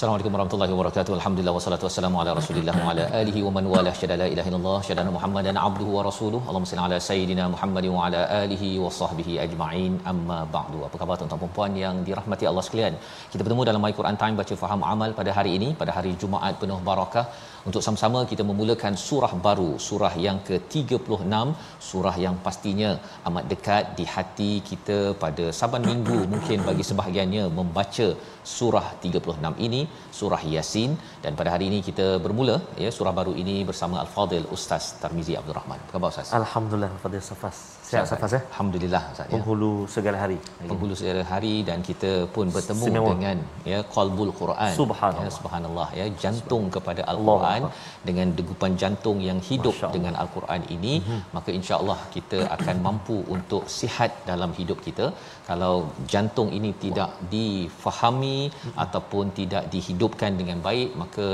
Assalamualaikum warahmatullahi wabarakatuh. Alhamdulillah wassalatu wassalamu ala Rasulillah wa ala alihi wa man wala syada la ilaha illallah syada Muhammadan abduhu wa rasuluhu. Allahumma salli ala sayidina Muhammad wa ala alihi wa sahbihi ajma'in. Amma ba'du. Apa khabar tuan-tuan dan puan yang dirahmati Allah sekalian? Kita bertemu dalam My Quran Time baca faham amal pada hari ini pada hari Jumaat penuh barakah untuk sama-sama kita memulakan surah baru, surah yang ke-36, surah yang pastinya amat dekat di hati kita pada saban minggu mungkin bagi sebahagiannya membaca surah 36 ini surah Yasin dan pada hari ini kita bermula ya surah baru ini bersama Al-Fadil Ustaz Tarmizi Abdul Rahman. Apa khabar Ustaz? Alhamdulillah Fadil Safas. Sihat Safas ya? Alhamdulillah Ustaz ya. Penghulu segala hari. Penghulu segala hari dan kita pun bertemu Istimewa. dengan ya qalbul Quran. Subhanallah. Ya, subhanallah ya jantung kepada Al-Quran dengan degupan jantung yang hidup dengan Al-Quran ini maka insya-Allah kita akan mampu untuk sihat dalam hidup kita kalau jantung ini tidak difahami ataupun tidak dihidupkan dengan baik maka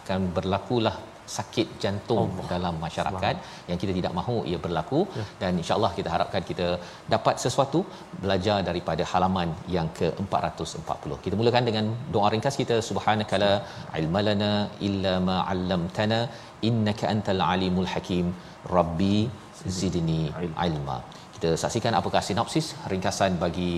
akan berlakulah sakit jantung Allah. dalam masyarakat yang kita tidak mahu ia berlaku ya. dan insyaallah kita harapkan kita dapat sesuatu belajar daripada halaman yang ke-440. Kita mulakan dengan doa ringkas kita subhanakala ilmalana illa ma 'allamtana innaka antal alimul hakim rabbi zidni ilma. Kita saksikan apakah sinopsis ringkasan bagi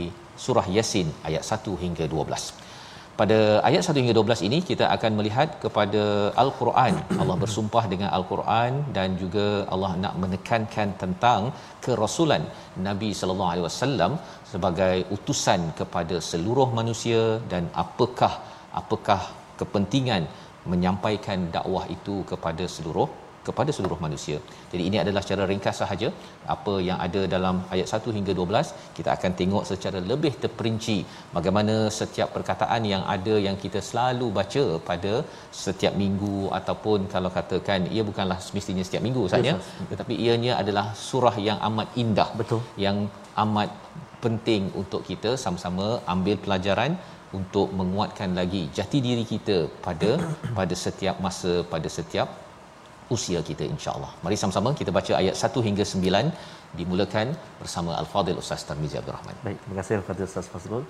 surah Yasin ayat 1 hingga 12. Pada ayat 1 hingga 12 ini kita akan melihat kepada Al-Quran. Allah bersumpah dengan Al-Quran dan juga Allah nak menekankan tentang kerasulan Nabi sallallahu alaihi wasallam sebagai utusan kepada seluruh manusia dan apakah apakah kepentingan menyampaikan dakwah itu kepada seluruh kepada seluruh manusia. Jadi ini adalah secara ringkas sahaja apa yang ada dalam ayat 1 hingga 12. Kita akan tengok secara lebih terperinci bagaimana setiap perkataan yang ada yang kita selalu baca pada setiap minggu ataupun kalau katakan ia bukanlah semestinya setiap minggu saja Yes, tetapi ianya adalah surah yang amat indah Betul. yang amat penting untuk kita sama-sama ambil pelajaran untuk menguatkan lagi jati diri kita pada pada setiap masa pada setiap usia kita insya-Allah. Mari sama-sama kita baca ayat 1 hingga 9 dimulakan bersama Al-Fadil Ustaz Tarmizi Abdul Rahman. Baik, terima kasih Al-Fadhil Ustaz Fazrul.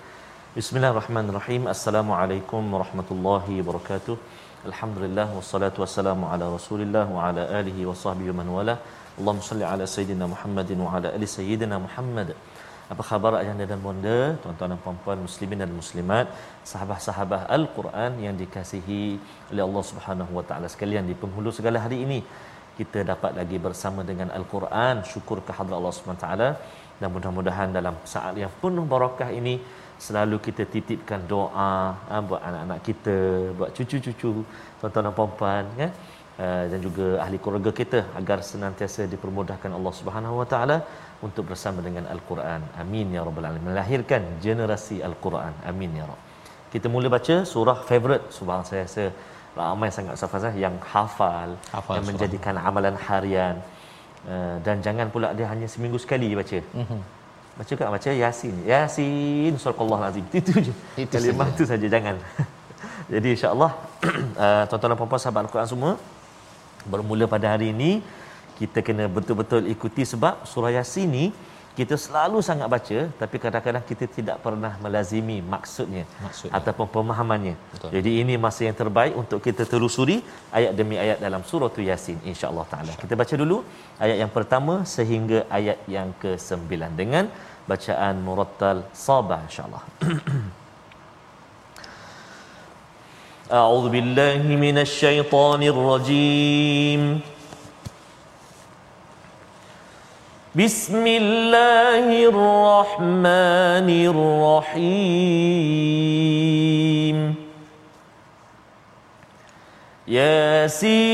Bismillahirrahmanirrahim. Assalamualaikum warahmatullahi wabarakatuh. Alhamdulillah wassalatu wassalamu ala Rasulillah wa ala alihi wa sahbihi man wala. Allahumma salli ala sayidina Muhammadin wa ala ali sayyidina Muhammad. Apa khabar ayahanda dan bonda, tuan-tuan dan puan-puan muslimin dan muslimat, sahabat-sahabat Al-Quran yang dikasihi oleh Allah Subhanahu wa taala sekalian di penghulu segala hari ini. Kita dapat lagi bersama dengan Al-Quran, syukur kehadrat Allah Subhanahu taala dan mudah-mudahan dalam saat yang penuh barakah ini selalu kita titipkan doa ha, buat anak-anak kita, buat cucu-cucu, tuan-tuan dan puan-puan ya. Uh, dan juga ahli keluarga kita agar senantiasa dipermudahkan Allah Subhanahu Wa Taala untuk bersama dengan Al-Quran. Amin ya rabbal alamin. Melahirkan generasi Al-Quran. Amin ya rabb. Kita mula baca surah favorite subhan saya rasa ramai sangat safazah yang hafal, Hafal yang surah. menjadikan amalan harian. Uh, dan jangan pula dia hanya seminggu sekali baca. Mhm. Baca kat baca Yasin. Yasin surah azim. Itu je. Itu Kalimah itu saja jangan. Jadi insya-Allah uh, tuan-tuan dan puan-puan sahabat Al-Quran semua bermula pada hari ini kita kena betul-betul ikuti sebab surah Yasin ni kita selalu sangat baca tapi kadang-kadang kita tidak pernah melazimi maksudnya, Maksudnya. ataupun pemahamannya. Betul. Jadi ini masa yang terbaik untuk kita telusuri ayat demi ayat dalam surah Yasin insya-Allah taala. Kita baca dulu ayat yang pertama sehingga ayat yang ke-9 dengan bacaan murattal sabah insya-Allah. أعوذ بالله من الشيطان الرجيم. بسم الله الرحمن الرحيم. ياسين.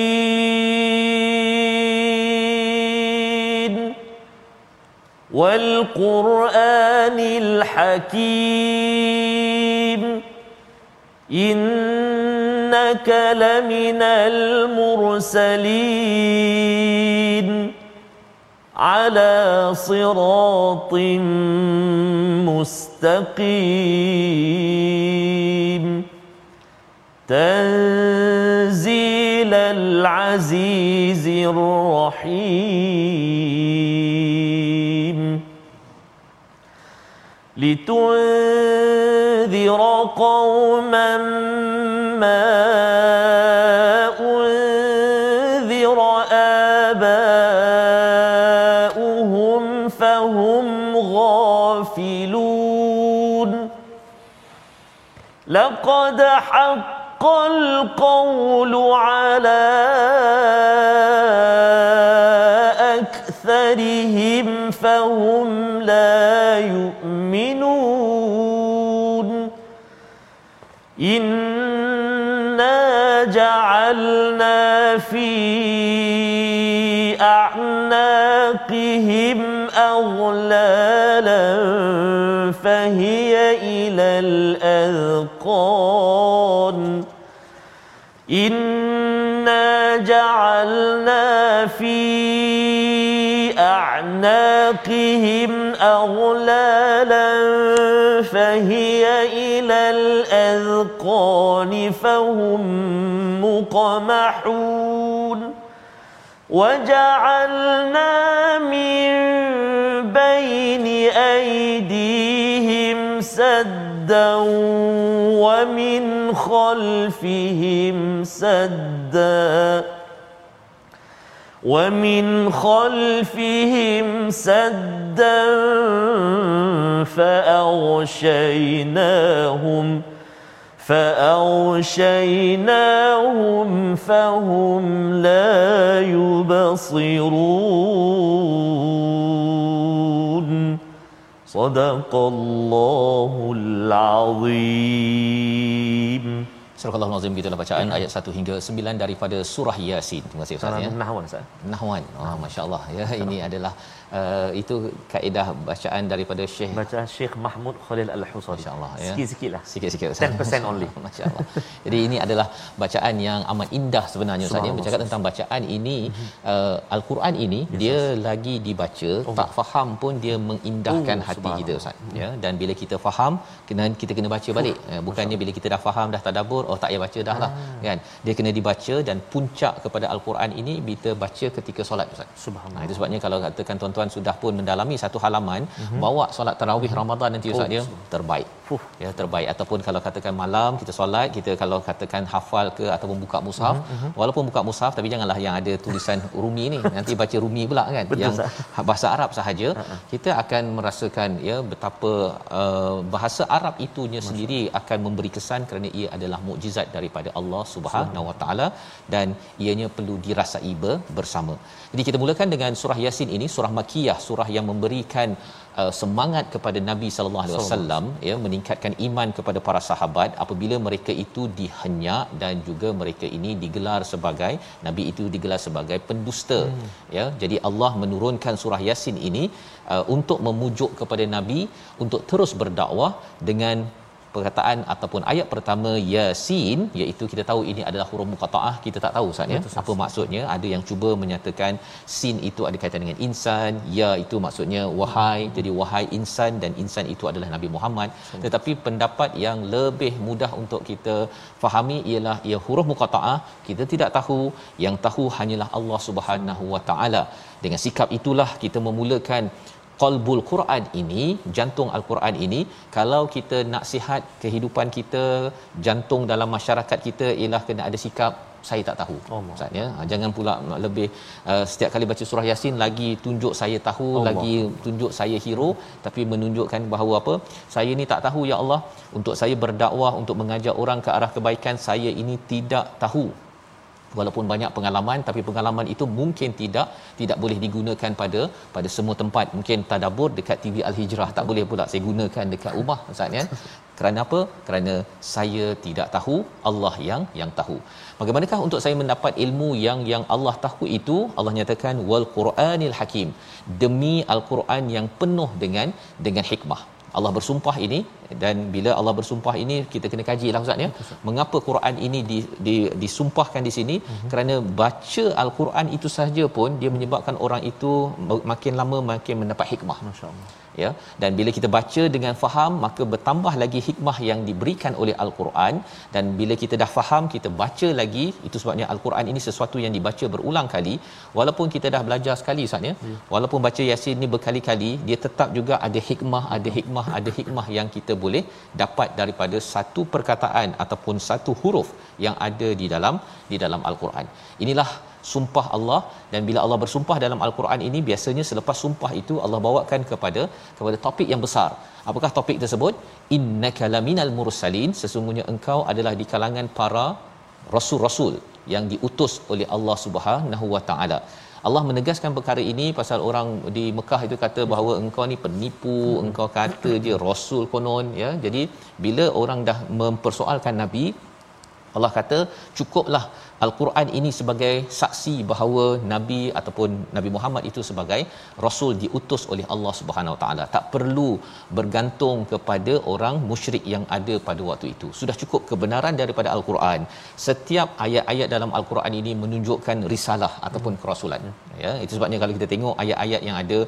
والقرآن الحكيم. إنك لمن المرسلين على صراط مستقيم. تنزيل العزيز الرحيم. لتنذر قوما ما أنذر آباؤهم فهم غافلون لقد حق القول على أكثرهم فهم لا يؤمنون إنا جعلنا في أعناقهم أغلالا فهي إلى الأذقان. إنا جعلنا في أعناقهم أغلالا فهي إلى الأذقان فهم مقمحون. وجعلنا من بين أيديهم سدا ومن خلفهم سدا. ومن خلفهم سدا فأغشيناهم فأغشيناهم فهم لا يبصرون. صدق الله العظيم. Surah Al-Azim kita bacaan Ya. ayat 1 hingga 9 daripada surah Yasin. Terima kasih Ustaz ya. Nahwan Ustaz. Nahwan. Oh, masya-Allah ya. Ini adalah uh, itu kaedah bacaan daripada Syekh Baca Syekh Mahmud Khalil Al-Husari. Masya-Allah, ya. Sikit-sikit lah. sikit-sikit Ustaz. 10% only. Masya-Allah. Jadi ini adalah bacaan yang amat indah sebenarnya Ustaz ya. Bercakap tentang bacaan ini uh, Al-Quran ini dia lagi dibaca Oh. tak faham pun dia mengindahkan Oh, hati kita. Ustaz ya. Dan bila kita faham kena kita kena baca balik. Uh, bukannya bila kita dah faham dah tadabbur oh tak payah baca dah lah kan. Dia kena dibaca dan puncak kepada Al-Quran ini kita baca ketika solat Ustaz. Subhanallah. Nah, itu sebabnya kalau katakan tuan-tuan sudah pun mendalami satu halaman, mm-hmm. bawa solat tarawih Ramadan nanti ustaz Oh, dia terbaik. Fuh. Ya terbaik ataupun kalau katakan malam kita solat, kita kalau katakan hafal ke ataupun buka mushaf, mm-hmm. walaupun buka mushaf tapi janganlah yang ada tulisan Rumi ni, nanti baca Rumi pula kan Betul, yang Ustaz. bahasa Arab sahaja, kita akan merasakan ya betapa uh, bahasa Arab itunya sendiri akan memberi kesan kerana ia adalah mukjizat daripada Allah Subhanahu Wa Taala dan ianya perlu dirasai ber- bersama. Jadi kita mulakan dengan surah Yasin ini surah Makkiyah, surah yang memberikan uh, semangat kepada Nabi sallallahu alaihi wasallam ya meningkatkan iman kepada para sahabat apabila mereka itu dihenyak dan juga mereka ini digelar sebagai nabi itu digelar sebagai pendusta hmm. ya jadi Allah menurunkan surah Yasin ini uh, untuk memujuk kepada nabi untuk terus berdakwah dengan perkataan ataupun ayat pertama yasin iaitu kita tahu ini adalah huruf muqataah kita tak tahu Ustaz ya? Apa maksudnya? Ada yang cuba menyatakan sin itu ada kaitan dengan insan ya itu maksudnya wahai. Jadi wahai insan dan insan itu adalah Nabi Muhammad. Tetapi pendapat yang lebih mudah untuk kita fahami ialah ia huruf muqataah kita tidak tahu. Yang tahu hanyalah Allah Subhanahu wa taala. Dengan sikap itulah kita memulakan qalbul Quran ini jantung al-Quran ini kalau kita nak sihat kehidupan kita jantung dalam masyarakat kita ialah kena ada sikap saya tak tahu. Ustaz ya? Ha, jangan pula lebih uh, setiap kali baca surah yasin lagi tunjuk saya tahu Allah. lagi tunjuk saya hero tapi menunjukkan bahawa apa? Saya ni tak tahu ya Allah. Untuk saya berdakwah untuk mengajak orang ke arah kebaikan saya ini tidak tahu walaupun banyak pengalaman tapi pengalaman itu mungkin tidak tidak boleh digunakan pada pada semua tempat. Mungkin tadabbur dekat TV Al Hijrah tak boleh pula saya gunakan dekat rumah ustaz ya. Kerana apa? Kerana saya tidak tahu Allah yang yang tahu. Bagaimanakah untuk saya mendapat ilmu yang yang Allah tahu itu? Allah nyatakan wal Quranil Hakim. Demi Al-Quran yang penuh dengan dengan hikmah Allah bersumpah ini dan bila Allah bersumpah ini kita kena kaji lah ustaz ya mengapa Quran ini di, di disumpahkan di sini uh-huh. kerana baca al-Quran itu sahaja pun dia menyebabkan orang itu makin lama makin mendapat hikmah Masya-Allah. Ya. Dan bila kita baca dengan faham maka bertambah lagi hikmah yang diberikan oleh al-Quran. Dan bila kita dah faham kita baca lagi itu sebabnya al-Quran ini sesuatu yang dibaca berulang kali. Walaupun kita dah belajar sekali ustaz ya. Walaupun baca yasin ni berkali-kali dia tetap juga ada hikmah ada hikmah ada hikmah yang kita boleh dapat daripada satu perkataan ataupun satu huruf yang ada di dalam di dalam al-Quran. Inilah sumpah Allah dan bila Allah bersumpah dalam al-Quran ini biasanya selepas sumpah itu Allah bawakan kepada kepada topik yang besar apakah topik tersebut innaka laminal mursalin sesungguhnya engkau adalah di kalangan para rasul-rasul yang diutus oleh Allah Subhanahu wa taala Allah menegaskan perkara ini pasal orang di Mekah itu kata bahawa engkau ni penipu, hmm. engkau kata je rasul konon ya. Jadi bila orang dah mempersoalkan nabi Allah kata cukuplah al-Quran ini sebagai saksi bahawa nabi ataupun Nabi Muhammad itu sebagai rasul diutus oleh Allah Subhanahu Wa Taala. Tak perlu bergantung kepada orang musyrik yang ada pada waktu itu. Sudah cukup kebenaran daripada al-Quran. Setiap ayat-ayat dalam al-Quran ini menunjukkan risalah ataupun kerasulan. Ya, itu sebabnya kalau kita tengok ayat-ayat yang ada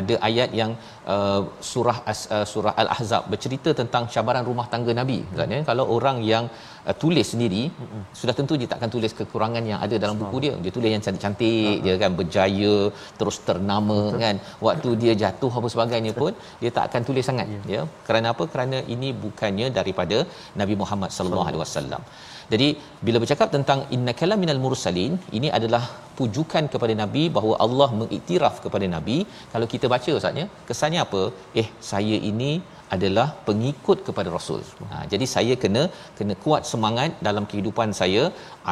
ada ayat yang uh, surah uh, surah al-Ahzab bercerita tentang cabaran rumah tangga nabi. Maksudnya kalau orang yang uh, tulis sendiri mm-hmm. sudah tentu dia takkan tulis kekurangan yang ada dalam buku dia. Dia tulis yang cantik-cantik uh-huh. dia kan berjaya terus ternama Betul. kan. Waktu dia jatuh apa sebagainya pun dia tak akan tulis sangat yeah. ya. Kerana apa? Kerana ini bukannya daripada Nabi Muhammad sallallahu alaihi wasallam. Jadi bila bercakap tentang innakala minal mursalin ini adalah pujukan kepada nabi bahawa Allah mengiktiraf kepada nabi. Kalau kita baca ustaznya kesannya apa? Eh saya ini adalah pengikut kepada rasul. Ha, jadi saya kena kena kuat semangat dalam kehidupan saya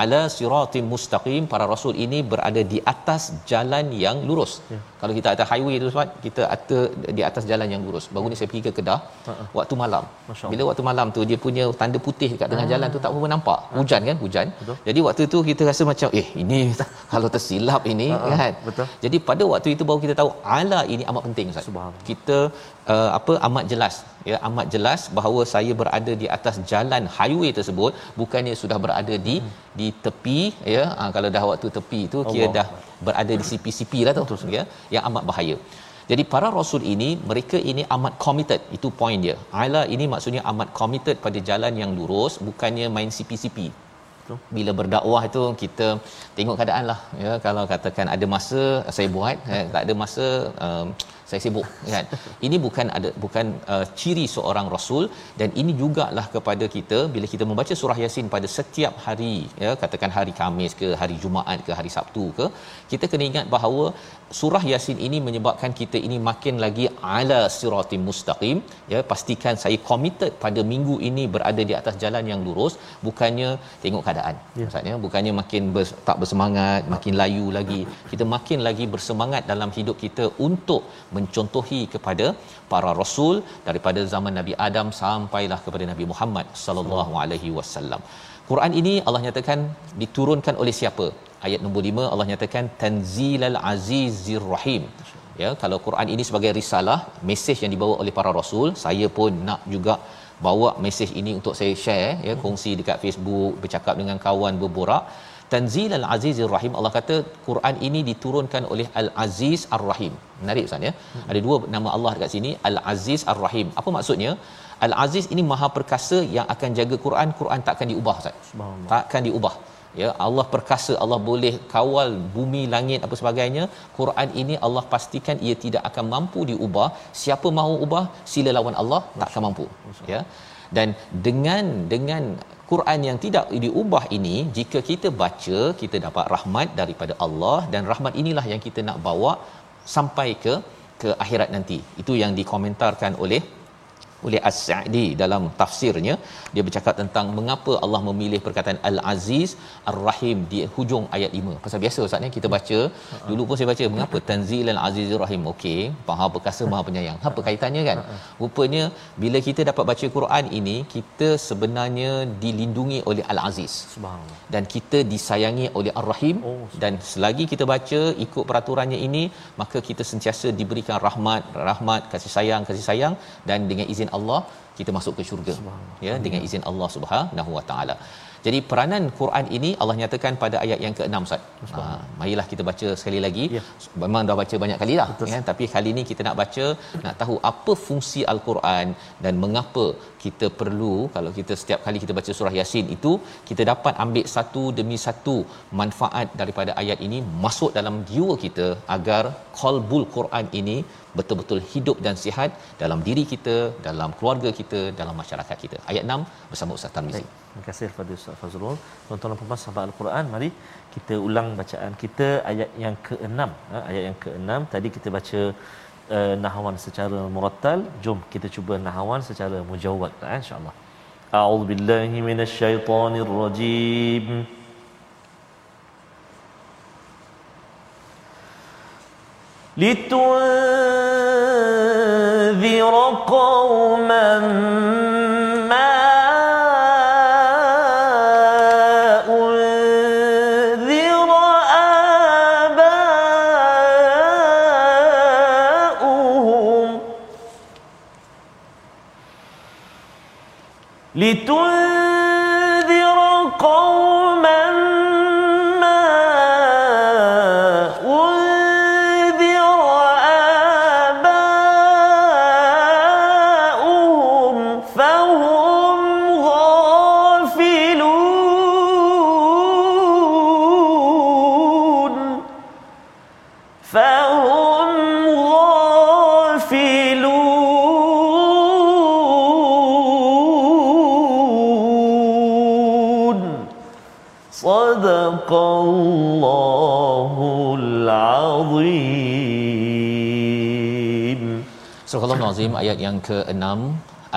ala siratim mustaqim para rasul ini berada di atas jalan yang lurus. Ya. Kalau kita ada highway tu sebab kita ada di atas jalan yang lurus. Baru ni saya pergi ke Kedah uh-uh. waktu malam. Bila waktu malam tu dia punya tanda putih dekat tengah uh jalan tu tak apa nampak. Hujan kan? Hujan. Betul. Jadi waktu tu kita rasa macam eh ini kalau tersilap ini uh-uh. kan. Betul. Jadi pada waktu itu baru kita tahu ala ini amat penting Ustaz. Kita uh, apa? Amat jelas. Ya amat jelas bahawa saya berada di atas jalan highway tersebut. Bukannya sudah berada di hmm. di tepi ya. Ha, kalau dah waktu tepi tu kira dah berada di CP-CP lah tu. Betul, ya yang amat bahaya. Jadi para rasul ini mereka ini amat committed. Itu point dia. Ala ini maksudnya amat committed pada jalan yang lurus bukannya main CP-CP bila berdakwah itu kita tengok keadaan lah. Ya kalau katakan ada masa saya buat ya, tak ada masa um, saya sibuk kan ini bukan ada bukan uh, ciri seorang rasul dan ini jugalah kepada kita bila kita membaca surah yasin pada setiap hari ya katakan hari Khamis ke hari Jumaat ke hari Sabtu ke kita kena ingat bahawa surah yasin ini menyebabkan kita ini makin lagi ala siratim mustaqim ya pastikan saya committed pada minggu ini berada di atas jalan yang lurus bukannya tengok keadaan ya. maksudnya bukannya makin bers, tak bersemangat makin layu lagi kita makin lagi bersemangat dalam hidup kita untuk mencontohi kepada para rasul daripada zaman Nabi Adam sampailah kepada Nabi Muhammad sallallahu alaihi wasallam. Quran ini Allah nyatakan diturunkan oleh siapa? Ayat nombor 5 Allah nyatakan Tanzilal Azizir Rahim. Ya, kalau Quran ini sebagai risalah, mesej yang dibawa oleh para rasul, saya pun nak juga bawa mesej ini untuk saya share ya, kongsi dekat Facebook, bercakap dengan kawan berborak Tanzil al-Azizir Rahim Allah kata Quran ini diturunkan oleh Al-Aziz Ar-Rahim. Menarik Ustaz ya. Hmm. Ada dua nama Allah dekat sini, Al-Aziz Ar-Rahim. Apa maksudnya? Al-Aziz ini Maha Perkasa yang akan jaga Quran, Quran takkan diubah Ustaz. Takkan diubah. ya Allah perkasa Allah boleh kawal bumi langit apa sebagainya Quran ini Allah pastikan ia tidak akan mampu diubah siapa mahu ubah sila lawan Allah tak akan mampu ya dan dengan dengan Quran yang tidak diubah ini jika kita baca kita dapat rahmat daripada Allah dan rahmat inilah yang kita nak bawa sampai ke ke akhirat nanti. Itu yang dikomentarkan oleh oleh As-Sa'di dalam tafsirnya dia bercakap tentang mengapa Allah memilih perkataan Al-Aziz Ar-Rahim di hujung ayat 5. Pasal biasa ustaz ni kita baca dulu pun saya baca mengapa Tanzilal Azizur Rahim. Okey, Maha Perkasa Maha Penyayang. Apa kaitannya kan? Rupanya bila kita dapat baca Quran ini kita sebenarnya dilindungi oleh Al-Aziz. Subhanallah. Dan kita disayangi oleh Ar-Rahim Oh, dan selagi kita baca ikut peraturannya ini maka kita sentiasa diberikan rahmat, rahmat, kasih sayang, kasih sayang dan dengan izin Allah kita masuk ke syurga ya dengan izin Allah Subhanahu Wa Taala. Jadi peranan Quran ini Allah nyatakan pada ayat yang ke-6 Ustaz. Ha, marilah kita baca sekali lagi. Ya. Memang dah baca banyak kali dah kan tapi kali ini kita nak baca nak tahu apa fungsi al-Quran dan mengapa kita perlu kalau kita setiap kali kita baca surah Yasin itu kita dapat ambil satu demi satu manfaat daripada ayat ini masuk dalam jiwa kita agar qalbul Quran ini betul-betul hidup dan sihat dalam diri kita, dalam keluarga kita, dalam masyarakat kita. Ayat 6 bersama Ustaz Tarmizi. Baik. Terima kasih kepada Ustaz Fazrul. Tuan-tuan dan puan sahabat Al-Quran, mari kita ulang bacaan kita ayat yang ke-6. Ha, ayat yang ke-6 tadi kita baca uh, nahawan secara murattal. Jom kita cuba nahawan secara mujawwad insya-Allah. A'udzu billahi minasyaitonir rajim. لتنذر قوما Surah Al-Azim ayat yang ke-6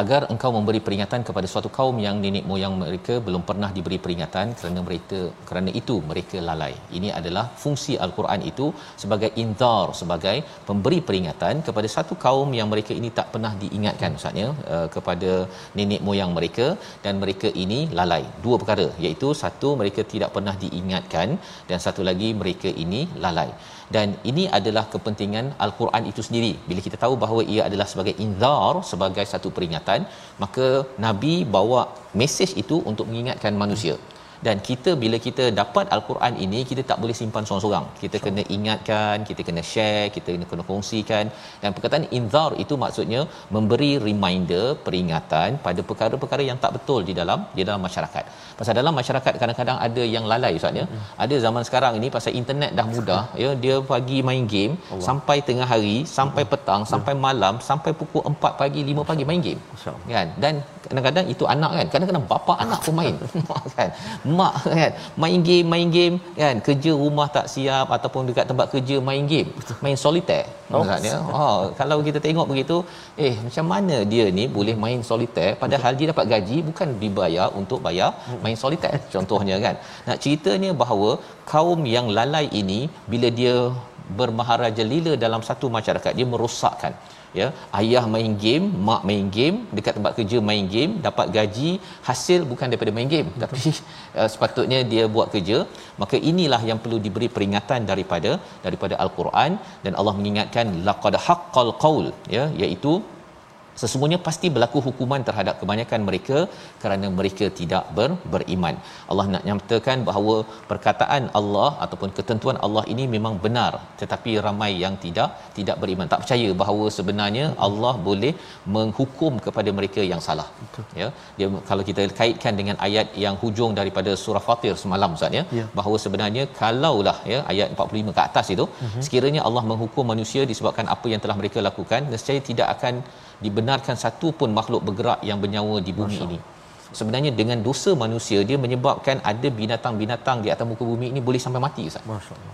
agar engkau memberi peringatan kepada suatu kaum yang nenek moyang mereka belum pernah diberi peringatan kerana mereka kerana itu mereka lalai. Ini adalah fungsi al-Quran itu sebagai inzar sebagai pemberi peringatan kepada satu kaum yang mereka ini tak pernah diingatkan ustaznya uh, kepada nenek moyang mereka dan mereka ini lalai. Dua perkara iaitu satu mereka tidak pernah diingatkan dan satu lagi mereka ini lalai dan ini adalah kepentingan al-Quran itu sendiri bila kita tahu bahawa ia adalah sebagai inzar sebagai satu peringatan maka nabi bawa mesej itu untuk mengingatkan manusia dan kita bila kita dapat al-Quran ini kita tak boleh simpan seorang-seorang kita so. kena ingatkan kita kena share kita kena, kena kongsikan dan perkataan inzar itu maksudnya memberi reminder peringatan pada perkara-perkara yang tak betul di dalam di dalam masyarakat pasal dalam masyarakat kadang-kadang ada yang lalai ustaz ya hmm. ada zaman sekarang ini pasal internet dah mudah ya dia pagi main game Allah. sampai tengah hari sampai hmm. petang hmm. sampai malam sampai pukul 4 pagi 5 pagi main game kan dan kadang-kadang itu anak kan kadang-kadang bapa anak pun main. Kan mak kan main game main game kan. Kerja rumah tak siap ataupun dekat tempat kerja main game main solitaire. Oh. ya oh, kalau kita tengok begitu eh macam mana dia ni boleh main solitaire? Padahal dia dapat gaji bukan dibayar untuk bayar main solitaire contohnya kan. Nak ceritanya bahawa kaum yang lalai ini bila dia bermaharaja lila dalam satu masyarakat dia merosakkan ya ayah main game mak main game dekat tempat kerja main game dapat gaji hasil bukan daripada main game. Tapi uh, sepatutnya dia buat kerja. Maka inilah yang perlu diberi peringatan daripada daripada al-Quran. Dan Allah mengingatkan laqad haqqal qaul ya iaitu sesungguhnya pasti berlaku hukuman terhadap kebanyakan mereka kerana mereka tidak ber, beriman. Allah nak nyatakan bahawa perkataan Allah ataupun ketentuan Allah ini memang benar tetapi ramai yang tidak tidak beriman tak percaya bahawa sebenarnya Allah boleh menghukum kepada mereka yang salah. Betul. Ya. Dia kalau kita kaitkan dengan ayat yang hujung daripada surah Fatir semalam Ustaz ya, ya. bahawa sebenarnya kalaulah ya ayat 45 ke atas itu uh-huh. sekiranya Allah menghukum manusia disebabkan apa yang telah mereka lakukan nescaya tidak akan dibenarkan satu pun makhluk bergerak yang bernyawa di bumi Masya. ini sebenarnya dengan dosa manusia dia menyebabkan ada binatang-binatang di atas muka bumi ini boleh sampai mati Ustaz.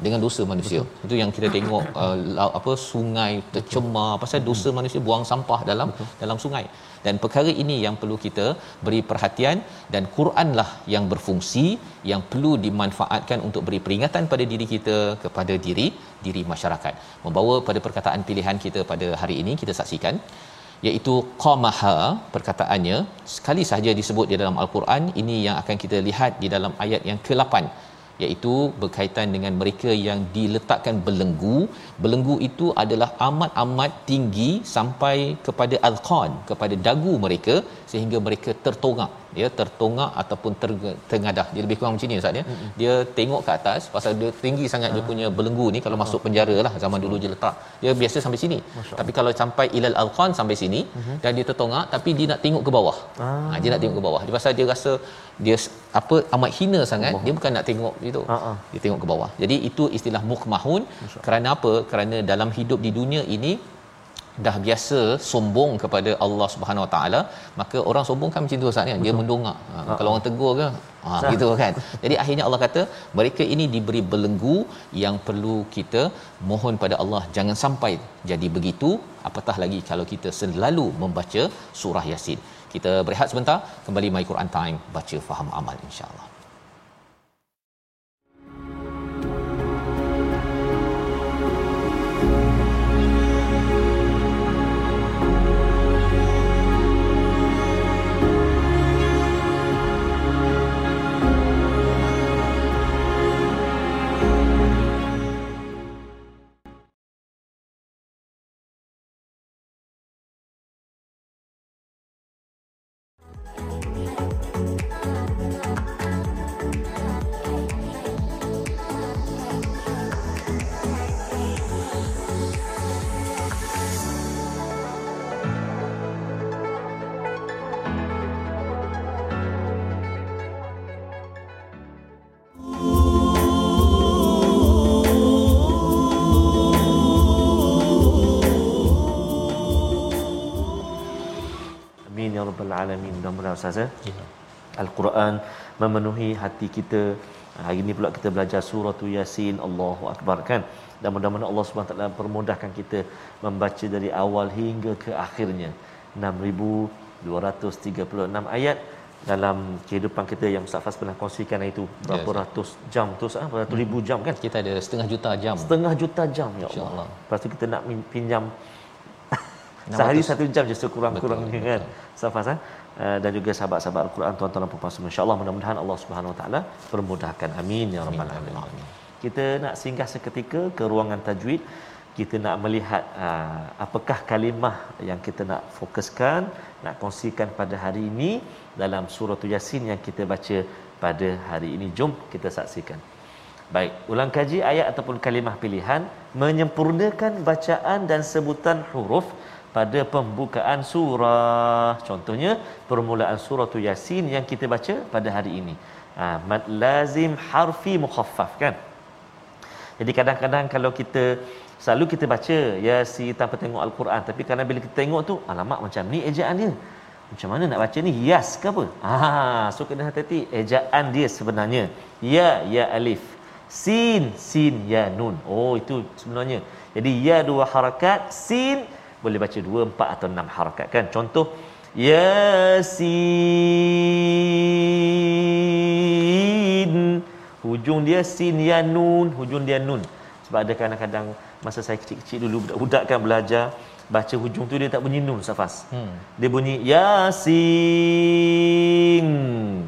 Dengan dosa manusia. Betul. Itu yang kita tengok uh, apa sungai tercemar Betul. pasal dosa manusia buang sampah dalam Betul. dalam sungai. Dan perkara ini yang perlu kita beri perhatian dan Quranlah yang berfungsi yang perlu dimanfaatkan untuk beri peringatan pada diri kita kepada diri diri masyarakat. Membawa pada perkataan pilihan kita pada hari ini kita saksikan iaitu qamaha perkataannya sekali sahaja disebut di dalam al-Quran ini yang akan kita lihat di dalam ayat yang ke-8 iaitu berkaitan dengan mereka yang diletakkan belenggu. Belenggu itu adalah amat-amat tinggi sampai kepada alqan kepada dagu mereka sehingga mereka tertongak ya tertongak ataupun ter, tengadah dia lebih kurang macam ni ustaz ya. Mm-hmm. dia tengok ke atas pasal dia tinggi sangat uh. dia punya belenggu ni kalau masuk penjara lah zaman dulu dia letak. Dia biasa sampai sini. Masya tapi kalau sampai ilal alqan sampai sini uh-huh. dan dia tertongak tapi dia nak tengok ke bawah. Uh. ha, dia nak tengok ke bawah. Dia pasal dia rasa dia apa amat hina sangat Allah. dia bukan nak tengok itu uh-huh. dia tengok ke bawah. Jadi itu istilah mukmahun kerana apa? Kerana dalam hidup di dunia ini dah biasa sombong kepada Allah Subhanahu Wa Taala maka orang sombong kan macam tu Ustaz kan? Dia mendongak. Ha, kalau orang tegur ke? Ha gitu kan? Jadi akhirnya Allah kata mereka ini diberi belenggu yang perlu kita mohon pada Allah jangan sampai jadi begitu. Apatah lagi kalau kita selalu membaca surah yasin. Kita berehat sebentar kembali my Quran time baca faham amal insyaallah alamin mudah-mudahan ustaz ya. ya. Al-Quran memenuhi hati kita. Hari ini pula kita belajar surah Yasin. Allahu akbar kan. Dan mudah-mudahan Allah Subhanahu taala permudahkan kita membaca dari awal hingga ke akhirnya. 6236 ayat dalam kehidupan kita yang Ustaz Fas pernah kongsikan itu berapa yes. ratus jam tu ah berapa hmm. ribu jam kan kita ada setengah juta jam setengah juta jam ya Allah. Lepas tu kita nak pinjam sehari satu jam je sekurang-kurangnya kan? Safas eh? Uh, dan juga sahabat-sahabat Al-Quran tuan-tuan dan puan-puan semua. Insyaallah mudah-mudahan Allah Subhanahu Wa Taala permudahkan. Amin ya rabbal alamin. kita nak singgah seketika ke ruangan tajwid. Kita nak melihat uh, apakah kalimah yang kita nak fokuskan nak kongsikan pada hari ini dalam surah yasin yang kita baca pada hari ini. Jom kita saksikan. Baik, ulang kaji ayat ataupun kalimah pilihan. Menyempurnakan bacaan dan sebutan huruf pada pembukaan surah. Contohnya permulaan surah tu Yasin yang kita baca pada hari ini. Ha, mad lazim harfi mukhaffaf kan? Jadi kadang-kadang kalau kita selalu kita baca Yasin tanpa tengok Al-Quran tapi kadang bila kita tengok tu alamak macam ni ejaan dia. Macam mana nak baca ni? Yas ke apa? Ah, so kena hati-hati ejaan dia sebenarnya. Ya, ya alif. Sin, sin, ya nun. Oh, itu sebenarnya. Jadi ya dua harakat, sin boleh baca dua, empat atau enam harakat kan? Contoh yasin. Hujung dia sin ya nun hujung dia nun. Sebab ada kadang-kadang masa saya kecil-kecil dulu budak-budak kan belajar baca hujung tu dia tak bunyi nun safas hmm. dia bunyi yasin.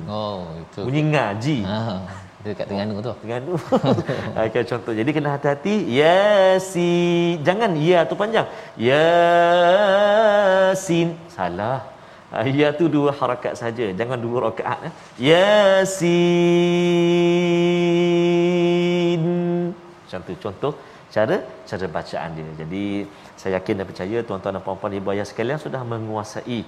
Oh itu. Bunyi ngaji. Ha. Dekat Terengganu tu Terengganu. Okey contoh. Jadi kena hati-hati. Yasin. Jangan ya tu panjang. Yasin. Salah. Ah, Ya tu dua harakat saja. Jangan dua rakaat. Eh. Yasin. Contoh contoh cara cara bacaan dia. Jadi saya yakin dan percaya tuan-tuan dan puan-puan ibu ayah sekalian sudah menguasai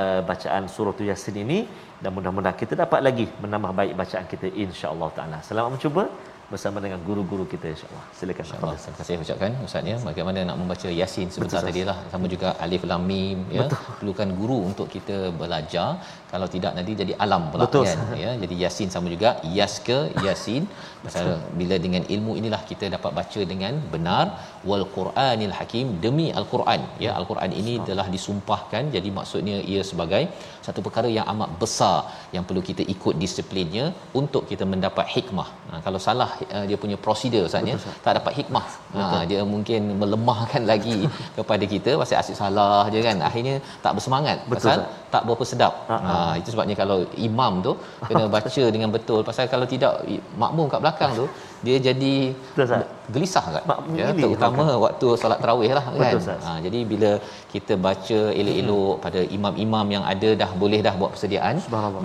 uh, bacaan surah Yasin ini dan mudah-mudahan kita dapat lagi menambah baik bacaan kita insya-Allah taala. Selamat mencuba bersama dengan guru-guru kita insya-Allah. Silakan InsyaAllah. Fadil. Terima kasih ucapkan Ustaz ya. Bagaimana nak membaca Yasin sebentar Betul, tadi lah. Sama juga Alif Lam Mim ya. Perlukan guru untuk kita belajar. Kalau tidak nanti jadi alam pula Betul, kan. Ya. Jadi Yasin sama juga Yas ke Yasin. Pasal bila dengan ilmu inilah kita dapat baca dengan benar wal Quranil Hakim demi Al-Quran. Ya, Al-Quran ini telah disumpahkan. Jadi maksudnya ia sebagai satu perkara yang amat besar yang perlu kita ikut disiplinnya untuk kita mendapat hikmah. Ha, kalau salah uh, dia punya prosedur Ustaz ya, tak dapat hikmah. Ha, dia mungkin melemahkan lagi kepada kita pasal asyik salah je kan. Akhirnya tak bersemangat Betul, pasal. Tak berapa sedap. Ha, Ha, itu sebabnya kalau imam tu kena baca dengan betul pasal kalau tidak makmum kat belakang tu dia jadi Betul, gelisah kan. Ya, terutama waktu solat tarawih lah kan. Betul. Ha, jadi bila kita baca elok-elok pada imam-imam yang ada dah boleh dah buat persediaan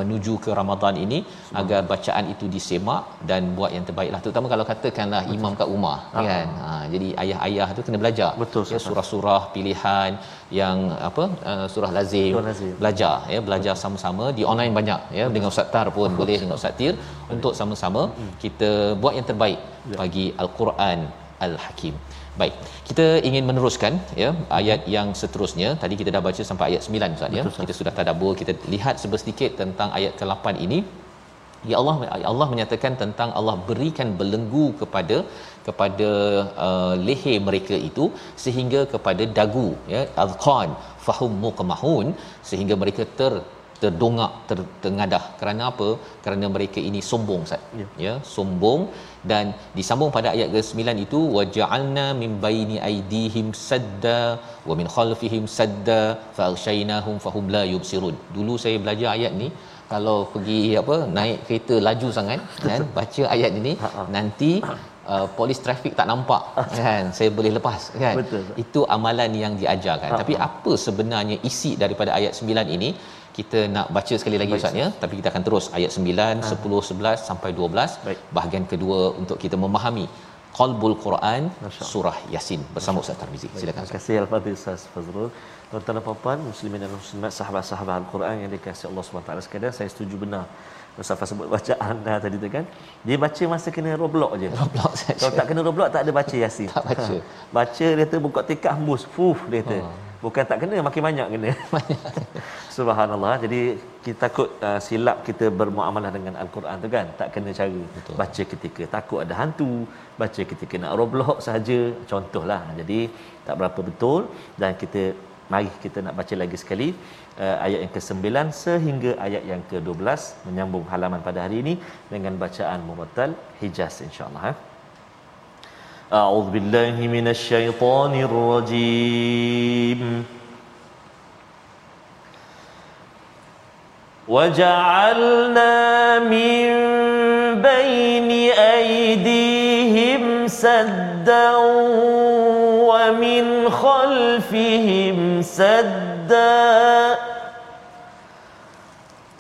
menuju ke Ramadan ini agar bacaan itu disemak dan buat yang terbaiklah terutama kalau katakanlah imam kat rumah kan. Ha, jadi ayah-ayah tu kena belajar. Betul, ya surah-surah pilihan yang apa uh, surah lazim, Surah lazim. belajar ya belajar sama-sama. Di online banyak ya dengan Ustaz Tar pun boleh dengan Ustaz Tir. Untuk sama-sama kita buat yang terbaik bagi al-Quran al-Hakim. Baik, kita ingin meneruskan ya ayat yang seterusnya. Tadi kita dah baca sampai ayat 9 Ustaz ya. Kita sudah tadabbur, kita lihat sedikit tentang ayat ke-8 ini. Ya Allah Allah menyatakan tentang Allah berikan belenggu kepada kepada uh, leher mereka itu sehingga kepada dagu ya azqan fahum muqmahun sehingga mereka ter terdongak ter, tengadah kerana apa kerana mereka ini sombong Ustaz Ya. ya sombong dan disambung pada ayat ke-9 itu waja'alna min baini aidihim sadda wa min khalfihim sadda fa'aghshaynahum fahum la yubsirun. Dulu saya belajar ayat ni kalau pergi apa naik kereta laju sangat kan baca ayat ini Ha, nanti uh, polis trafik tak nampak kan saya boleh lepas kan. Betul. itu amalan yang diajarkan. Tapi apa sebenarnya isi daripada ayat 9 ini kita nak baca sekali lagi Baik, Ustaz ya tapi kita akan terus ayat 9 10 11 sampai 12 Baik. bahagian kedua untuk kita memahami qalbul Quran surah Yasin bersama Ustaz Tarmizi silakan Terima Ustaz kasih Al-Fadhil Ustaz Fazrul. Tuan-tuan dan puan muslimin dan muslimat, sahabat-sahabat Al-Quran yang dikasihi Allah SWT sekalian, saya setuju benar. Ustaz sebut bacaan dah tadi tu kan. Dia baca masa kena roblok je. Roblox saja. Kalau tak kena roblok tak ada baca Yasin. Tak baca. baca dia tu buka tikar hembus. Fuh dia tu. Bukan tak kena makin banyak kena. Subhanallah. Jadi kita takut uh, silap kita bermuamalah dengan Al-Quran tu kan. Tak kena cara. Betul. Baca ketika takut ada hantu, baca ketika nak roblok saja. Contohlah. Jadi tak berapa betul dan kita mari kita nak baca lagi sekali uh, ayat yang ke-9 sehingga ayat yang ke-12 menyambung halaman pada hari ini dengan bacaan murattal Hijaz insya-Allah eh. أعوذ بالله من الشيطان الرجيم. وجعلنا من بين أيديهم سدا ومن خلفهم سدا.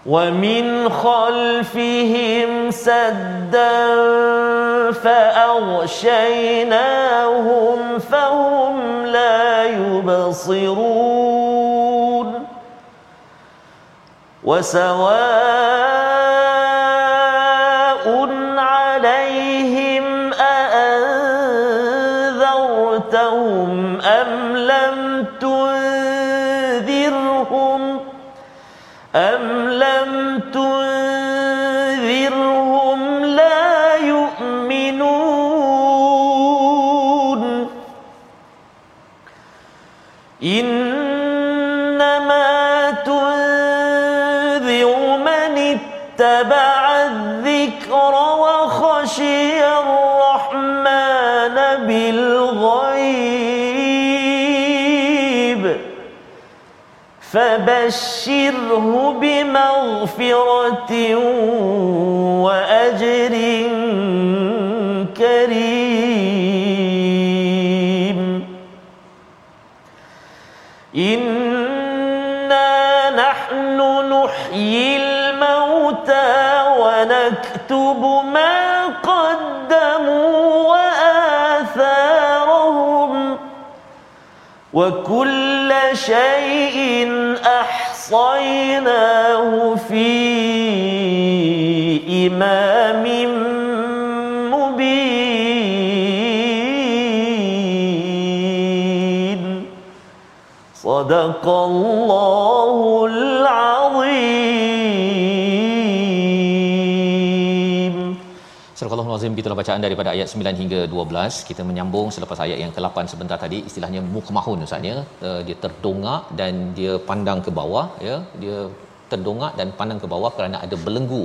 ومن خلفهم سدا فأغشيناهم فهم لا يبصرون. وسواء أم لم تنذرهم لا يؤمنون إنما تنذر من اتبع الذكر وخشي فبشره بمغفرة وأجر كريم. إنا نحن نحيي الموتى ونكتب ما قدموا وآثارهم وكل شيء أحصيناه في إمام مبين. صدق الله العظيم. Surah Al-Azim itulah bacaan daripada ayat 9 hingga 12. Kita menyambung selepas ayat yang ke-8 sebentar tadi istilahnya mukmahun Ustaz ya. Uh, dia terdongak dan dia pandang ke bawah ya. Dia terdongak dan pandang ke bawah kerana ada belenggu.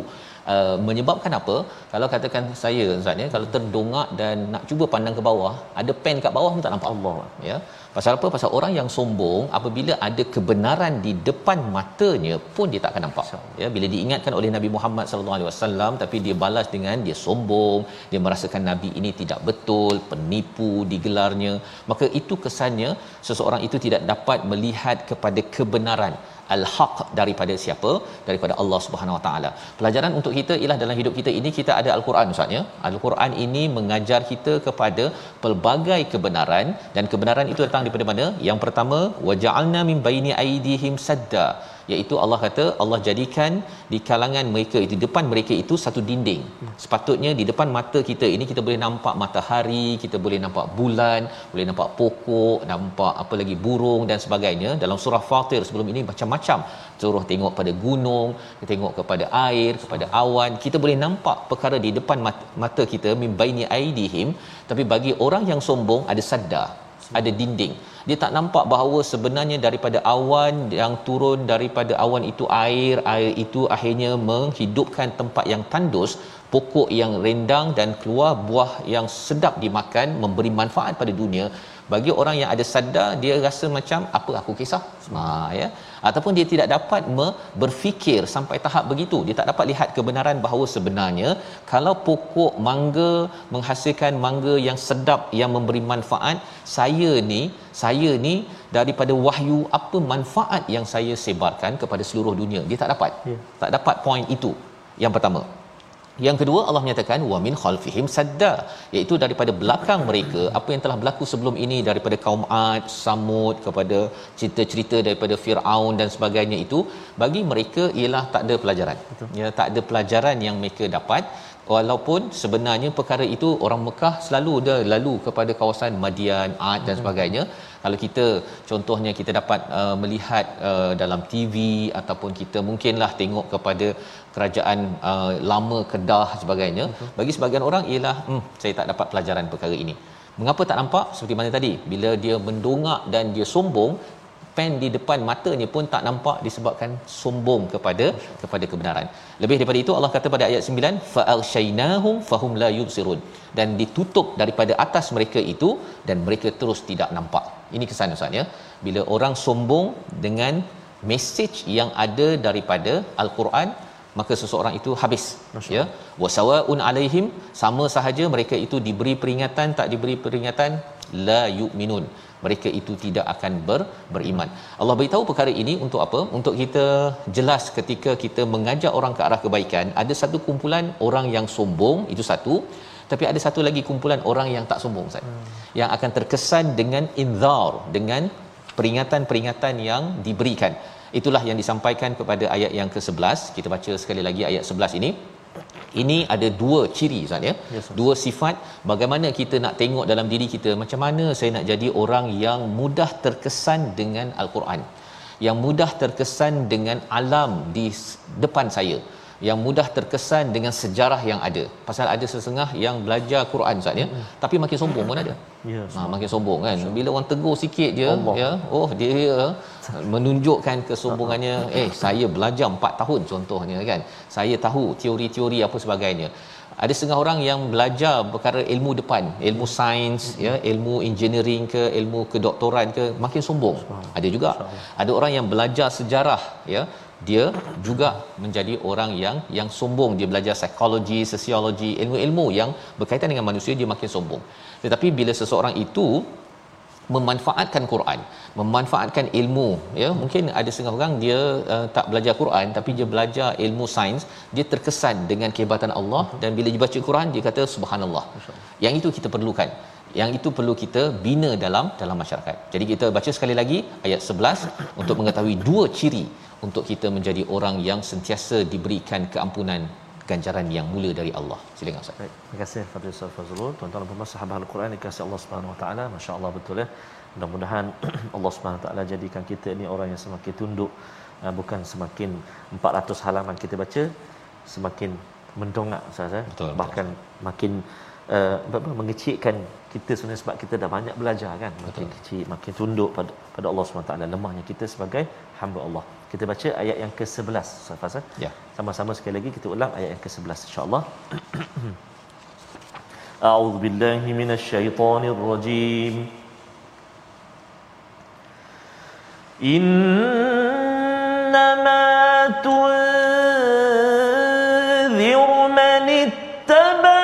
Uh, menyebabkan apa? Kalau katakan saya Ustaz ya, kalau terdongak dan nak cuba pandang ke bawah, ada pen kat bawah pun tak nampak Allah ya. Pasal apa? Pasal orang yang sombong apabila ada kebenaran di depan matanya pun dia tak akan nampak. Ya, bila diingatkan oleh Nabi Muhammad sallallahu alaihi wasallam tapi dia balas dengan dia sombong, dia merasakan nabi ini tidak betul, penipu digelarnya, maka itu kesannya seseorang itu tidak dapat melihat kepada kebenaran al-haq daripada siapa daripada Allah Subhanahu Wa Taala. Pelajaran untuk kita ialah dalam hidup kita ini kita ada al-Quran Ustaz ya. Al-Quran ini mengajar kita kepada pelbagai kebenaran dan kebenaran itu datang daripada mana? Yang pertama waja'alna min baini aidihim sadda iaitu Allah kata Allah jadikan di kalangan mereka di depan mereka itu satu dinding. Sepatutnya di depan mata kita ini kita boleh nampak matahari, kita boleh nampak bulan, boleh nampak pokok, nampak apa lagi burung dan sebagainya. Dalam surah Fatir sebelum ini macam-macam suruh tengok pada gunung, tengok kepada air, kepada awan. Kita boleh nampak perkara di depan mata kita min baini aidihim tapi bagi orang yang sombong ada sadar, ada dinding. Dia tak nampak bahawa sebenarnya daripada awan yang turun daripada awan itu air air itu akhirnya menghidupkan tempat yang tandus pokok yang rendang dan keluar buah yang sedap dimakan memberi manfaat pada dunia. Bagi orang yang ada sadar dia rasa macam apa aku kisah? Ha ya. Ataupun dia tidak dapat me- berfikir sampai tahap begitu. Dia tak dapat lihat kebenaran bahawa sebenarnya kalau pokok mangga menghasilkan mangga yang sedap yang memberi manfaat saya ni saya ni daripada wahyu apa manfaat yang saya sebarkan kepada seluruh dunia? Dia tak dapat. Yeah. tak dapat point itu. Yang pertama yang kedua Allah menyatakan wa min khalfihim sadda iaitu daripada belakang mereka apa yang telah berlaku sebelum ini daripada kaum Ad, Samud kepada cerita-cerita daripada Firaun dan sebagainya itu bagi mereka ialah tak ada pelajaran. Betul. Ya tak ada pelajaran yang mereka dapat walaupun sebenarnya perkara itu orang Mekah selalu dia lalu kepada kawasan Madian, Ad dan sebagainya. Kalau kita contohnya kita dapat uh, melihat uh, dalam TV ataupun kita mungkinlah tengok kepada kerajaan uh, lama Kedah sebagainya. Betul. Bagi sebagian orang ialah hmm saya tak dapat pelajaran perkara ini. Mengapa tak nampak? Seperti mana tadi, bila dia mendongak dan dia sombong, pen di depan matanya pun tak nampak disebabkan sombong kepada kepada kebenaran. Lebih daripada itu Allah kata pada ayat 9 fa'alshaynahum fahum la yubsirun dan ditutup daripada atas mereka itu dan mereka terus tidak nampak. Ini kesan Ustaz ya. Bila orang sombong dengan message yang ada daripada al-Quran maka seseorang itu habis ya wasawaun alaihim sama sahaja mereka itu diberi peringatan tak diberi peringatan la yu'minun mereka itu tidak akan ber, beriman. Allah beritahu perkara ini untuk apa? Untuk kita jelas ketika kita mengajak orang ke arah kebaikan, ada satu kumpulan orang yang sombong, itu satu. Tapi ada satu lagi kumpulan orang yang tak sombong, Ustaz. Hmm. Yang akan terkesan dengan inzar, dengan peringatan-peringatan yang diberikan. Itulah yang disampaikan kepada ayat yang ke-11. Kita baca sekali lagi ayat 11 ini. Ini ada dua ciri Ustaz ya. Yes, dua sifat bagaimana kita nak tengok dalam diri kita macam mana saya nak jadi orang yang mudah terkesan dengan al-Quran. Yang mudah terkesan dengan alam di depan saya yang mudah terkesan dengan sejarah yang ada. Pasal ada sesengah yang belajar Quran Ustaz ya, mm-hmm. tapi makin sombong pun ada. Ya, ha, makin sombong kan. Bila orang tegur sikit je Allah. ya, oh dia menunjukkan kesombongannya, eh saya belajar 4 tahun contohnya kan. Saya tahu teori-teori apa sebagainya. ada setengah orang yang belajar perkara ilmu depan ilmu sains ya ilmu engineering ke ilmu kedoktoran ke makin sombong ada juga ada orang yang belajar sejarah ya dia juga menjadi orang yang yang sombong. Dia belajar psikologi sosiologi ilmu-ilmu yang berkaitan dengan manusia dia makin sombong. Tetapi bila seseorang itu memanfaatkan Quran memanfaatkan ilmu ya mungkin ada setengah orang dia uh, tak belajar Quran tapi dia belajar ilmu sains dia terkesan dengan kehebatan Allah dan bila dia baca Quran dia kata subhanallah. Yang itu kita perlukan. Yang itu perlu kita bina dalam dalam masyarakat. Jadi kita baca sekali lagi ayat 11 untuk mengetahui dua ciri untuk kita menjadi orang yang sentiasa diberikan keampunan ganjaran yang mulia dari Allah. Silakan Ustaz. Baik, terima kasih Fadil Ustaz Fazrul. Tuan-tuan dan puan sahabat Al-Quran dikasihi Allah Subhanahu Wa Taala. Masya-Allah betul ya. Mudah-mudahan Allah Subhanahu Wa Taala jadikan kita ini orang yang semakin tunduk uh, bukan semakin 400 halaman kita baca semakin mendongak Ustaz ya. Betul, Bahkan makin uh, mengecilkan kita sebenarnya sebab kita dah banyak belajar kan makin Betul. kecil makin tunduk pada pada Allah SWT lemahnya kita sebagai hamba Allah kita baca ayat yang ke-11 Ustaz ya sama-sama sekali lagi kita ulang ayat yang ke-11 insyaallah A'udzu billahi minasyaitonir rajim Innama tunzir man ittaba'a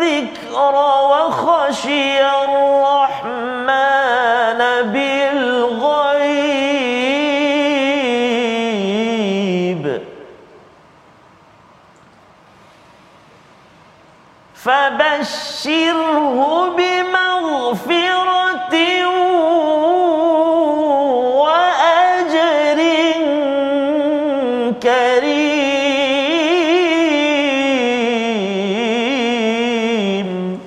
الذكر وخشي فبشره بمغفرة وأجر كريم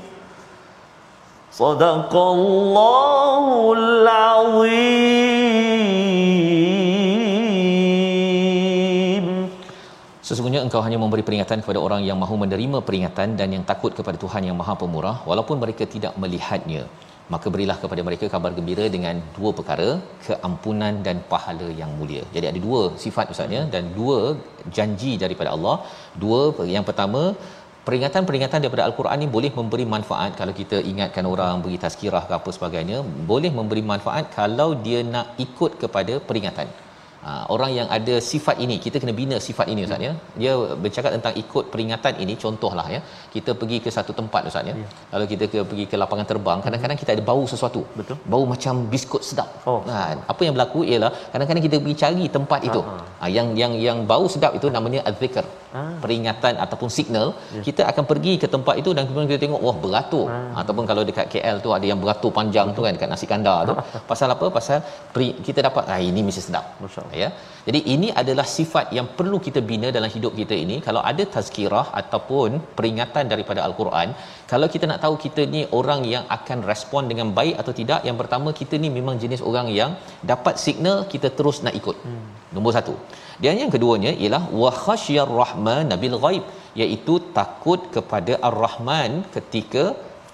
صدق الله العظيم engkau hanya memberi peringatan kepada orang yang mahu menerima peringatan dan yang takut kepada Tuhan yang Maha Pemurah walaupun mereka tidak melihatnya. Maka berilah kepada mereka kabar gembira dengan dua perkara, keampunan dan pahala yang mulia. Jadi ada dua sifat ustaz ya dan dua janji daripada Allah. Dua yang pertama peringatan-peringatan daripada al-Quran ni boleh memberi manfaat kalau kita ingatkan orang beri tazkirah ke apa sebagainya boleh memberi manfaat kalau dia nak ikut kepada peringatan Ha, orang yang ada sifat ini kita kena bina sifat ini ustaz ya. Dia bercakap tentang ikut peringatan ini contohlah ya. Kita pergi ke satu tempat ustaz ya, ya. kalau kita ke pergi ke lapangan terbang kadang-kadang kita ada bau sesuatu. Betul. Bau macam biskut sedap. Oh. ha, apa yang berlaku ialah kadang-kadang kita pergi cari tempat itu. Ha, yang yang yang bau sedap itu namanya azzikr ha. peringatan ataupun signal ya. kita akan pergi ke tempat itu dan kemudian kita tengok wah beratur ha. ataupun kalau dekat KL tu ada yang beratur panjang betul. tu kan dekat nasi kandar tu pasal apa pasal peri, kita dapat ah ini mesti sedap ya jadi ini adalah sifat yang perlu kita bina dalam hidup kita ini. Kalau ada tazkirah ataupun peringatan daripada al-Quran kalau kita nak tahu kita ni orang yang akan respon dengan baik atau tidak yang pertama kita ni memang jenis orang yang dapat signal kita terus nak ikut. Hmm. nombor satu. Dan yang keduanya ialah wa khasyar rahman nabil ghaib iaitu takut kepada ar-rahman ketika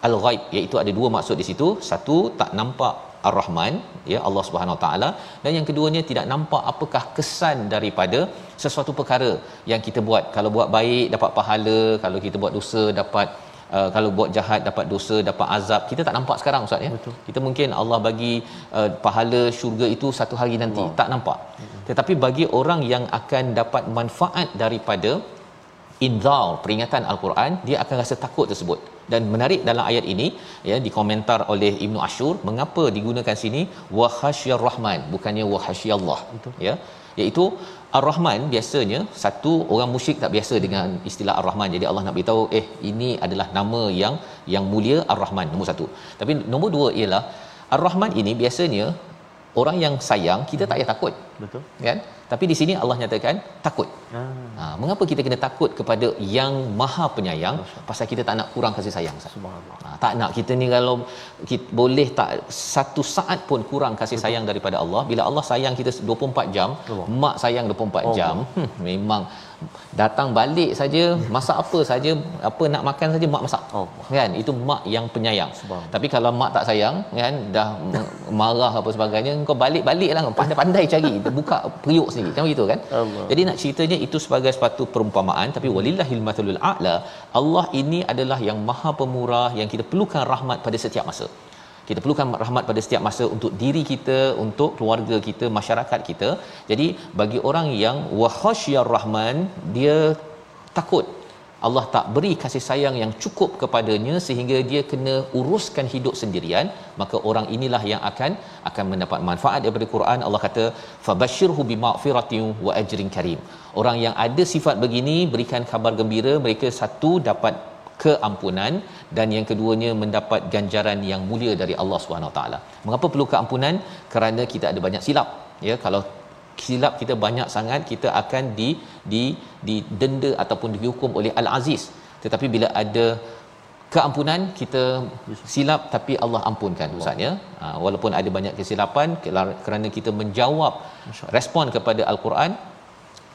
al-ghaib. Iaitu ada dua maksud di situ. Satu tak nampak Ar-Rahman ya Allah Subhanahu Wa Taala. Dan yang keduanya tidak nampak apakah kesan daripada sesuatu perkara yang kita buat. Kalau buat baik dapat pahala. Kalau kita buat dosa dapat uh, kalau buat jahat dapat dosa dapat azab. Kita tak nampak sekarang ustaz ya. Betul. kita mungkin Allah bagi uh, pahala syurga itu satu hari nanti wow. tak nampak. Betul. tetapi bagi orang yang akan dapat manfaat daripada inzal peringatan al-Quran dia akan rasa takut tersebut dan menarik dalam ayat ini ya dikomentar oleh Ibnu Ashur mengapa digunakan sini? Wa khasyar rahman bukannya wa khasyallah ya. Iaitu ar-rahman biasanya satu orang musyrik tak biasa dengan istilah ar-rahman. Jadi Allah nak beritahu eh ini adalah nama yang yang mulia ar-rahman nombor satu. Tapi nombor dua ialah ar-rahman ini biasanya orang yang sayang kita tak payah takut. Betul. Kan tapi di sini Allah nyatakan takut. Ha. ha mengapa kita kena takut kepada yang Maha Penyayang? Pasal kita tak nak kurang kasih sayang. Subhanallah. Ha, tak nak kita ni kalau kita boleh tak satu saat pun kurang kasih Betul. sayang daripada Allah. Bila Allah sayang kita 24 jam, Allah. mak sayang 24 oh. jam, hmm, memang datang balik saja masak apa saja apa nak makan saja mak masak. Oh. kan? Itu mak yang penyayang. Tapi kalau mak tak sayang kan dah marah apa sebagainya kau balik-baliklah pandai-pandai cari buka periuk sendiri. Kan begitu kan? Allah. jadi nak ceritanya itu sebagai suatu perumpamaan tapi walillahil mathalul a'la Allah ini adalah yang maha pemurah yang kita perlukan rahmat pada setiap masa kita perlukan rahmat pada setiap masa untuk diri kita untuk keluarga kita masyarakat kita. Jadi bagi orang yang wahasyar rahman dia takut. Allah tak beri kasih sayang yang cukup kepadanya sehingga dia kena uruskan hidup sendirian. Maka orang inilah yang akan akan mendapat manfaat daripada Quran. Allah kata fabashirhu bimaghfiratin wa ajrin karim. Orang yang ada sifat begini berikan kabar gembira mereka satu dapat keampunan dan yang keduanya mendapat ganjaran yang mulia dari Allah Subhanahu Taala. Mengapa perlu keampunan? Kerana kita ada banyak silap. Ya, kalau silap kita banyak sangat kita akan di di didenda ataupun dihukum oleh Al-Aziz. Tetapi bila ada keampunan kita silap tapi Allah ampunkan ustaz ya. Ha, walaupun ada banyak kesilapan kerana kita menjawab respon kepada Al-Quran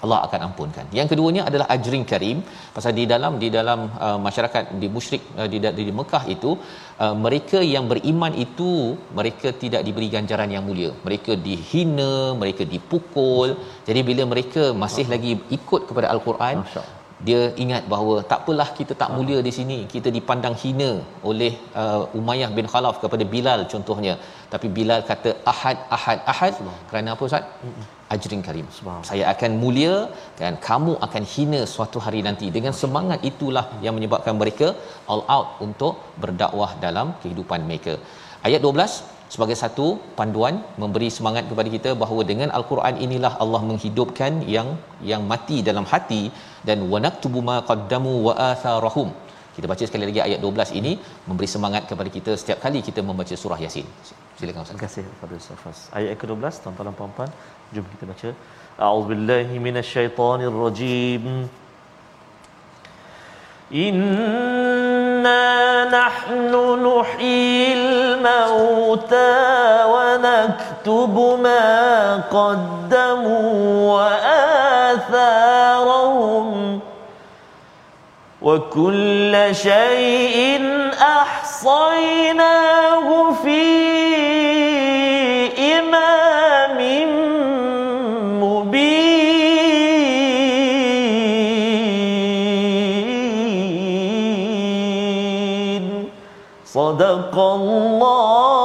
Allah akan ampunkan. Yang keduanya adalah ajrin karim. Pasal di dalam di dalam uh, masyarakat di musyrik uh, di, di Mekah itu uh, mereka yang beriman itu mereka tidak diberi ganjaran yang mulia. Mereka dihina, mereka dipukul. Jadi bila mereka masih lagi ikut kepada al-Quran dia ingat bahawa tak apalah kita tak mulia di sini. Kita dipandang hina oleh uh, Umayyah bin Khalaf kepada Bilal contohnya. Tapi Bilal kata ahad ahad ahad. Kerana apa ustaz ajrin karim. Saya akan mulia dan kamu akan hina suatu hari nanti. Dengan semangat itulah yang menyebabkan mereka all out untuk berdakwah dalam kehidupan mereka. Ayat 12 sebagai satu panduan memberi semangat kepada kita bahawa dengan al-Quran inilah Allah menghidupkan yang yang mati dalam hati. Dan wanaktubu ma qaddamu wa atharahum kita baca sekali lagi ayat 12 ini memberi semangat kepada kita setiap kali kita membaca surah yasin silakan ustaz Terima kasih kepada Ustaz Fas. Ayat ke-12 tuan-tuan dan puan-puan, jom kita baca. A'udzubillahi minasyaitonirrajim. Inna nahnu nuhyil mauta wa naktubu ma qaddamu wa atharahum وكل شيء أحصيناه في إمام مبين. صدق الله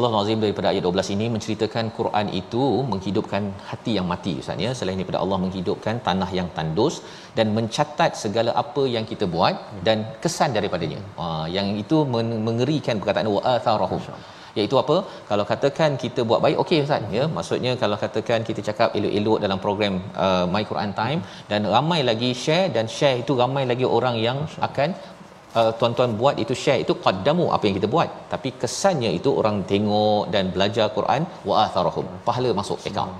Allah Azim daripada ayat 12 ini menceritakan Quran itu menghidupkan hati yang mati Ustaz ya. Selain daripada Allah menghidupkan tanah yang tandus dan mencatat segala apa yang kita buat dan kesan daripadanya. Ha, yang itu men- mengerikan perkataan wa atharahum. Iaitu apa? Kalau katakan kita buat baik okey Ustaz ya. Maksudnya kalau katakan kita cakap elok-elok dalam program uh, My Quran Time dan ramai lagi share dan share itu ramai lagi orang yang akan uh, tuan-tuan buat itu share itu qaddamu apa yang kita buat. Tapi kesannya itu orang tengok dan belajar Quran wa atharahum pahala masuk account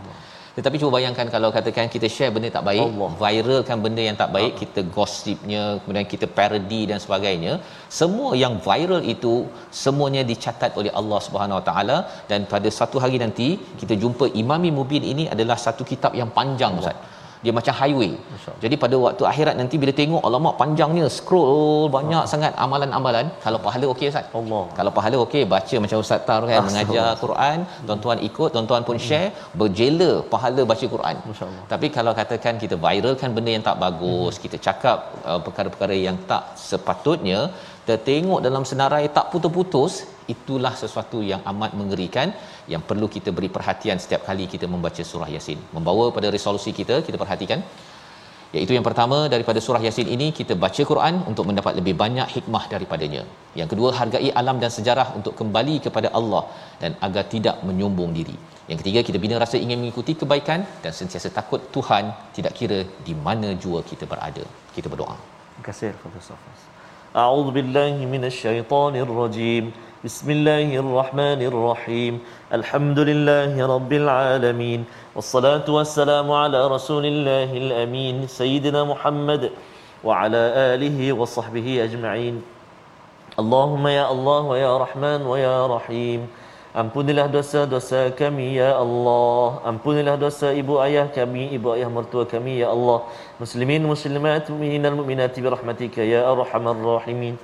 tetapi cuba bayangkan kalau katakan kita share benda tak baik Allah. viralkan benda yang tak baik kita gossipnya kemudian kita parody dan sebagainya semua yang viral itu semuanya dicatat oleh Allah Subhanahu Wa Taala dan pada satu hari nanti kita jumpa Imami Mubin ini adalah satu kitab yang panjang Ustaz dia macam highway. Jadi pada waktu akhirat nanti bila tengok alamak panjangnya scroll banyak sangat amalan-amalan kalau pahala okey Ustaz. Allah. Kalau pahala okey baca macam Ustaz Tar kan mengajar Quran, tuan-tuan ikut, tuan-tuan pun share, berjela pahala baca Quran. Masya-Allah. Tapi kalau katakan kita viralkan benda yang tak bagus, kita cakap uh, perkara-perkara yang tak sepatutnya, tertengok dalam senarai tak putus-putus, itulah sesuatu yang amat mengerikan yang perlu kita beri perhatian setiap kali kita membaca surah yasin. Membawa pada resolusi kita kita perhatikan. Iaitu yang pertama daripada surah yasin ini kita baca Quran untuk mendapat lebih banyak hikmah daripadanya. Yang kedua hargai alam dan sejarah untuk kembali kepada Allah dan agar tidak menyombong diri. Yang ketiga kita bina rasa ingin mengikuti kebaikan dan sentiasa takut Tuhan tidak kira di mana jua kita berada. Kita berdoa. Terima kasih Ustaz A'udzu billahi minasy rajim بسم الله الرحمن الرحيم الحمد لله رب العالمين والصلاة والسلام على رسول الله الأمين سيدنا محمد وعلى آله وصحبه أجمعين اللهم يا الله ويا رحمن ويا رحيم أمبن الله دوسا دوسا كمي يا الله أمبن الله دوسا إبو أيا كمي إبو أيا مرتوى كمي يا الله مسلمين مسلمات من المؤمنات برحمتك يا أرحم الراحمين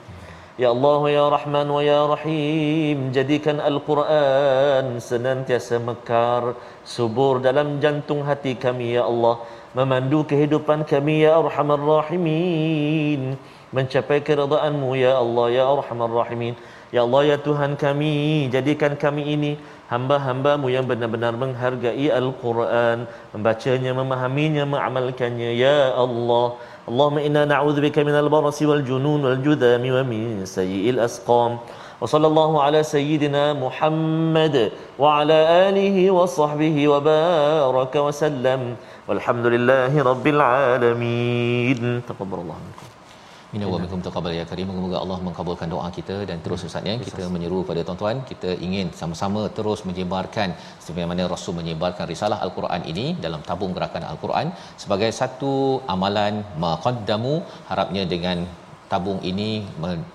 Ya Allah ya Rahman ya Rahim jadikan Al-Quran senantiasa mekar subur dalam jantung hati kami ya Allah. Memandu kehidupan kami ya Arhamar Rahimin. Mencapai keridaan-Mu ya Allah ya Arhamar Rahimin. Ya Allah ya Tuhan kami jadikan kami ini hamba-hambamu yang benar-benar menghargai Al-Quran. Membacanya memahaminya mengamalkannya ya Allah اللهم إنا نعوذ بك من البرص والجنون والجذام ومن سيء الأسقام. وصلى الله على سيدنا محمد وعلى آله وصحبه وبارك وسلم. والحمد لله رب العالمين. تقبل الله منكم. Minna wa minkum taqabbal ya karim. Moga-moga Allah mengabulkan doa kita dan terus ustaz ya. Kita menyeru pada tuan-tuan kita ingin sama-sama terus menyebarkan sebagaimana Rasul menyebarkan risalah al-Quran ini dalam tabung gerakan al-Quran sebagai satu amalan maqaddamu. Harapnya dengan tabung ini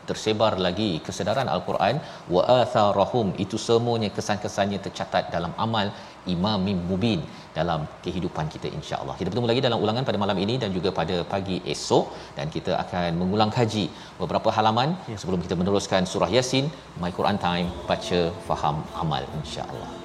tersebar lagi kesedaran al-Quran. Wa atharahum itu semuanya kesan-kesannya tercatat dalam amal imam mubin dalam kehidupan kita insya-Allah. Kita bertemu lagi dalam ulangan pada malam ini dan juga pada pagi esok dan kita akan mengulang kaji beberapa halaman ya. sebelum kita meneruskan surah Yasin My Quran Time baca faham amal insya-Allah.